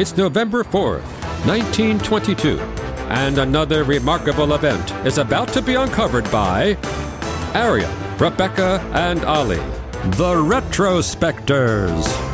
It's November 4th, 1922, and another remarkable event is about to be uncovered by Arion, Rebecca, and Olly, the Retrospectors.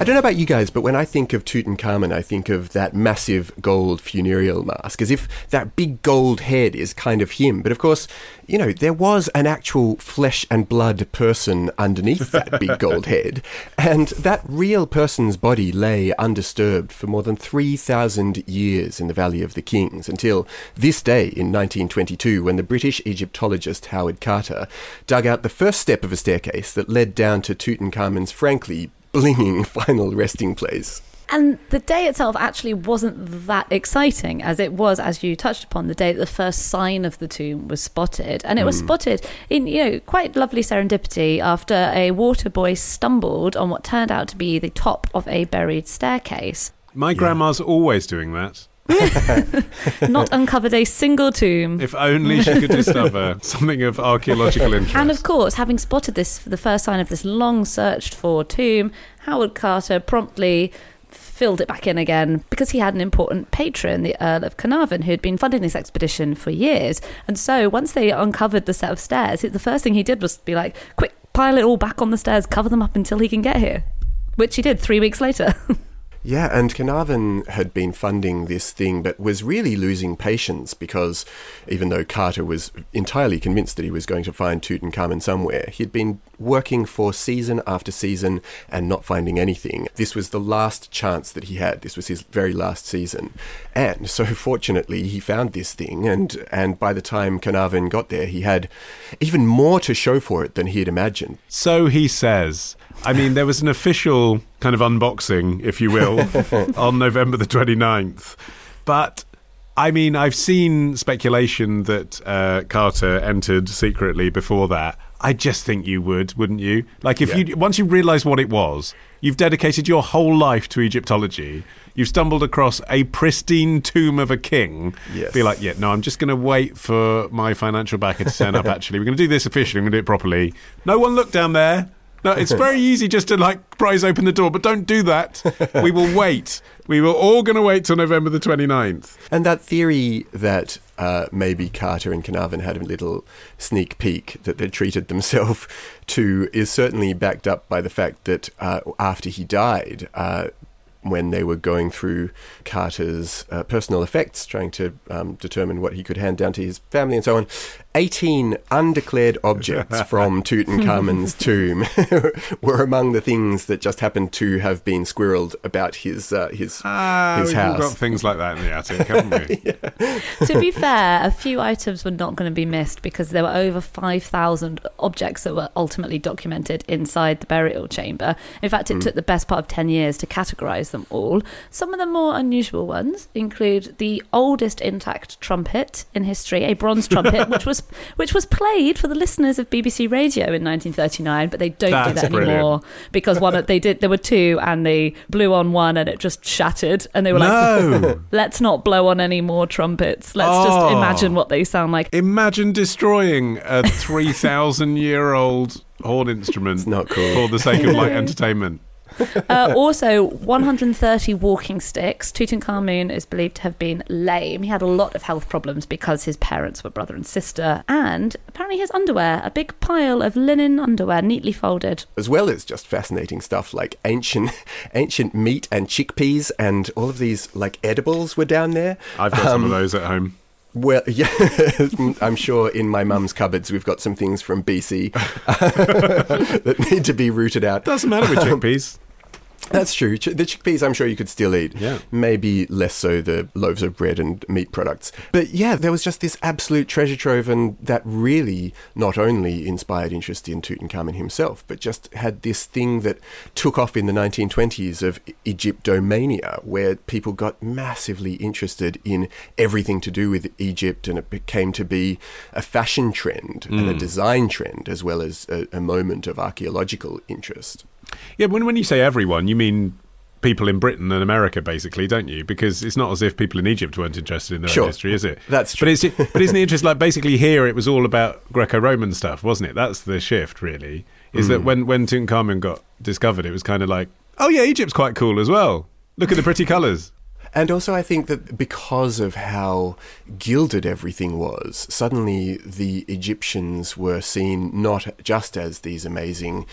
I don't know about you guys, but when I think of Tutankhamun, I think of that massive gold funereal mask, as if that big gold head is kind of him. But of course, you know, there was an actual flesh and blood person underneath that big gold head, and that real person's body lay undisturbed for more than 3,000 years in the Valley of the Kings until this day in 1922 when the British Egyptologist Howard Carter dug out the first step of a staircase that led down to Tutankhamun's frankly blinging final resting place. And the day itself actually wasn't that exciting as it was, as you touched upon, the day that the first sign of the tomb was spotted. And it was hmm. spotted in, you know, quite lovely serendipity after a water boy stumbled on what turned out to be the top of a buried staircase. My grandma's always doing that. Not uncovered a single tomb. If only she could discover something of archaeological interest. And of course, having spotted this for the first sign of this long searched for tomb, Howard Carter promptly filled it back in again because he had an important patron, the Earl of Carnarvon, who had been funding this expedition for years. And so once they uncovered the set of stairs, the first thing he did was be like, quick, pile it all back on the stairs, cover them up until he can get here. Which he did three weeks later. Yeah, and Carnarvon had been funding this thing, but was really losing patience because even though Carter was entirely convinced that he was going to find Tutankhamun somewhere, he'd been working for season after season and not finding anything. This was the last chance that he had. This was his very last season. And so fortunately he found this thing and and by the time Carnarvon got there he had even more to show for it than he had imagined. So he says. I mean, there was an official kind of unboxing, if you will, on November the 29th. But I mean, I've seen speculation that uh, Carter entered secretly before that. I just think you would, wouldn't you? Like, if Yeah. you once you realise what it was, you've dedicated your whole life to Egyptology. You've stumbled across a pristine tomb of a king. Yes. Be like, yeah, no, I'm just going to wait for my financial backer to turn up. Actually, we're going to do this officially. I'm going to do it properly. No one look down there. No, it's very easy just to like prise open the door, but don't do that. We will wait. We were all going to wait till November the 29th. And that theory that uh, maybe Carter and Carnarvon had a little sneak peek that they treated themselves to is certainly backed up by the fact that uh, after he died, uh, when they were going through Carter's uh, personal effects, trying to um, determine what he could hand down to his family and so on, 18 undeclared objects from Tutankhamun's tomb were among the things that just happened to have been squirreled about his uh, his Ah, his we've all house. got things like that in the attic, haven't we? to be fair, a few items were not going to be missed because there were over 5,000 objects that were ultimately documented inside the burial chamber. In fact, it took the best part of 10 years to categorize them all. Some of the more unusual ones include the oldest intact trumpet in history, a bronze trumpet, which was which was played for the listeners of BBC Radio in 1939, but they don't do that brilliant. anymore because one they did there were two and they blew on one and it just shattered and they were like No. let's not blow on any more trumpets. Let's Oh. just ah. imagine what they sound like. Imagine destroying a 3,000 year old horn instrument It's not cool. for the sake of like entertainment. Uh, also, 130 walking sticks. Tutankhamun is believed to have been lame. He had a lot of health problems because his parents were brother and sister. And apparently, his underwear, a big pile of linen underwear, neatly folded. as well as just fascinating stuff like ancient ancient meat and chickpeas and all of these like edibles were down there. I've got some Um, of those at home. Well, yeah, I'm sure in my mum's cupboards we've got some things from BC that need to be rooted out. Doesn't matter with chickpeas. Um, That's true. Ch- The chickpeas, I'm sure you could still eat. Yeah. Maybe less so the loaves of bread and meat products. But yeah, there was just this absolute treasure trove, and that really not only inspired interest in Tutankhamun himself, but just had this thing that took off in the 1920s of Egyptomania, where people got massively interested in everything to do with Egypt, and it became to be a fashion trend and a mm. design trend, as well as a, a moment of archaeological interest. Yeah, when, when you say everyone, you mean people in Britain and America, basically, don't you? Because it's not as if people in Egypt weren't interested in their Sure. own history, is it? That's But, it's, but isn't it interesting? Like, basically, here it was all about Greco Roman stuff, wasn't it? That's the shift, really. Is Mm. that when, when Tutankhamun got discovered, it was kind of like, oh, yeah, Egypt's quite cool as well. Look at the pretty colours. And also, I think that because of how gilded everything was, suddenly the Egyptians were seen not just as these amazing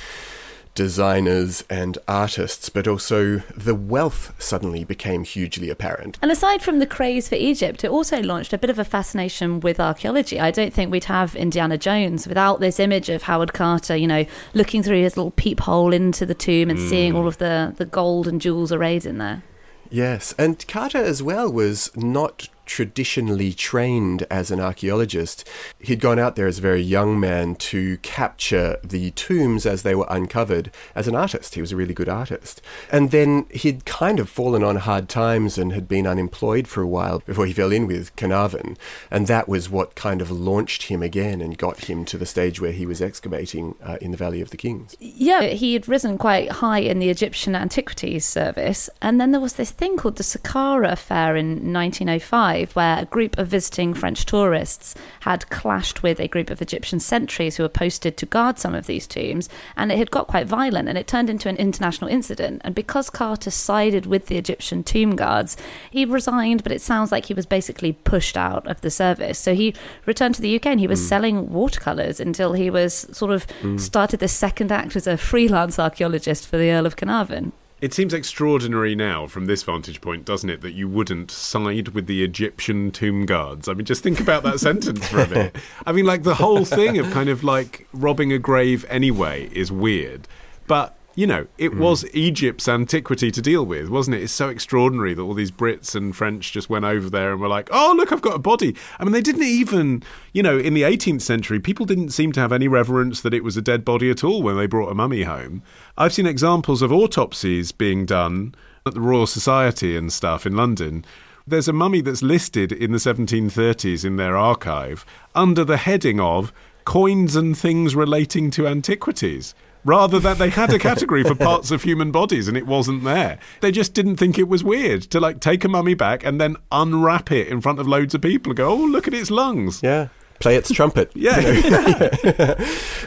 designers and artists, but also the wealth suddenly became hugely apparent. And aside from the craze for Egypt, it also launched a bit of a fascination with archaeology. I don't think we'd have Indiana Jones without this image of Howard Carter, you know, looking through his little peephole into the tomb and mm. seeing all of the, the gold and jewels arrayed in there. Yes, and Carter as well was not traditionally trained as an archaeologist. He'd gone out there as a very young man to capture the tombs as they were uncovered as an artist. He was a really good artist. And then he'd kind of fallen on hard times and had been unemployed for a while before he fell in with Carnarvon. And that was what kind of launched him again and got him to the stage where he was excavating uh, in the Valley of the Kings. Yeah, he had risen quite high in the Egyptian Antiquities Service. And then there was this thing called the Saqqara Affair in 1905 where a group of visiting French tourists had clashed with a group of Egyptian sentries who were posted to guard some of these tombs, and it had got quite violent and it turned into an international incident. And because Carter sided with the Egyptian tomb guards, he resigned, but it sounds like he was basically pushed out of the service. So he returned to the UK and he was mm. selling watercolours until he was sort of mm. started the second act as a freelance archaeologist for the Earl of Carnarvon. It seems extraordinary now from this vantage point, doesn't it, that you wouldn't side with the Egyptian tomb guards? I mean, just think about that sentence for a minute. I mean, like the whole thing of kind of like robbing a grave anyway is weird. But you know, it mm. was Egypt's antiquity to deal with, wasn't it? It's so extraordinary that all these Brits and French just went over there and were like, oh, look, I've got a body. I mean, they didn't even, you know, in the 18th century, people didn't seem to have any reverence that it was a dead body at all when they brought a mummy home. I've seen examples of autopsies being done at the Royal Society and stuff in London. There's a mummy that's listed in the 1730s in their archive under the heading of coins and things relating to antiquities rather that they had a category for parts of human bodies and it wasn't there. They just didn't think it was weird to like take a mummy back and then unwrap it in front of loads of people and go, "Oh, look at its lungs." Yeah play its trumpet. yeah. You know?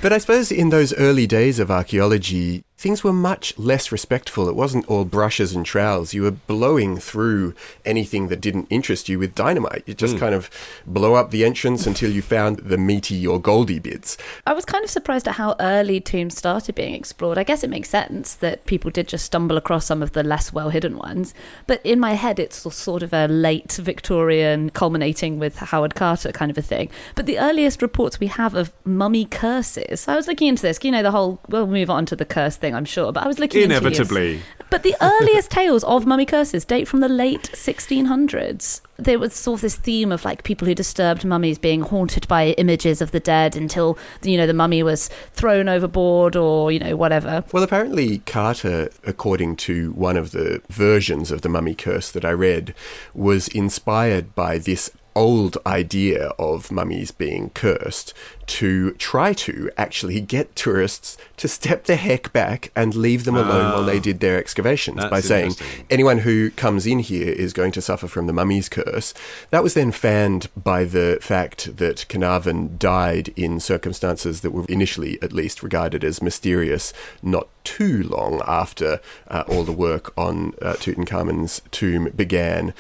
but I suppose in those early days of archaeology, things were much less respectful. It wasn't all brushes and trowels. You were blowing through anything that didn't interest you with dynamite. You just mm. kind of blow up the entrance until you found the meaty or goldy bits. I was kind of surprised at how early tombs started being explored. I guess it makes sense that people did just stumble across some of the less well hidden ones. But in my head, it's sort of a late Victorian culminating with Howard Carter kind of a thing. But the earliest reports we have of mummy curses, I was looking into this, you know, the whole, we'll move on to the curse thing thing, I'm sure. But I was looking inevitably. But the earliest tales of mummy curses date from the late 1600s. There was sort of this theme of like people who disturbed mummies being haunted by images of the dead until you know the mummy was thrown overboard or you know whatever. Well, apparently Carter, according to one of the versions of the mummy curse that I read, was inspired by this old idea of mummies being cursed to try to actually get tourists to step the heck back and leave them alone while they ah. did their excavations by saying anyone who comes in here is going to suffer from the mummy's curse. That was then fanned by the fact that Carnarvon died in circumstances that were initially, at least, regarded as mysterious not too long after uh, all the work on uh, Tutankhamun's tomb began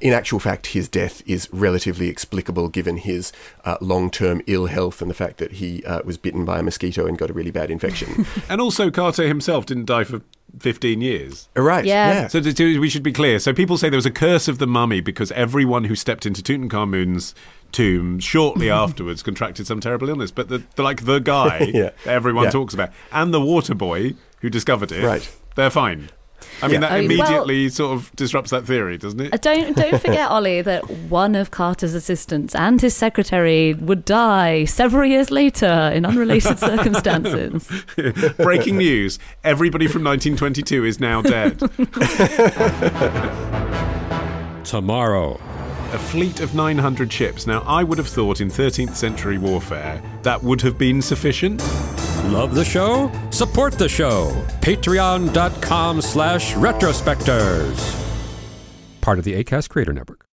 in actual fact, his death is relatively explicable given his uh, long term ill health and the fact that he uh, was bitten by a mosquito and got a really bad infection. and also, Carter himself didn't die for 15 years. Uh, right. Yeah. yeah. So to, to, we should be clear. So people say there was a curse of the mummy because everyone who stepped into Tutankhamun's tomb shortly afterwards contracted some terrible illness. But the, the like the guy yeah. everyone yeah. talks about and the water boy who discovered it, right. they're fine. I mean, yeah. Oh, that immediately well, sort of disrupts that theory, doesn't it? Don't don't forget, Olly, that one of Carter's assistants and his secretary would die several years later in unrelated circumstances. Breaking news: Everybody from 1922 is now dead. Tomorrow. A fleet of 900 ships. Now, I would have thought in 13th century warfare that would have been sufficient. Love the show? Support the show. Patreon.com slash retrospectors. Part of the ACAST Creator Network.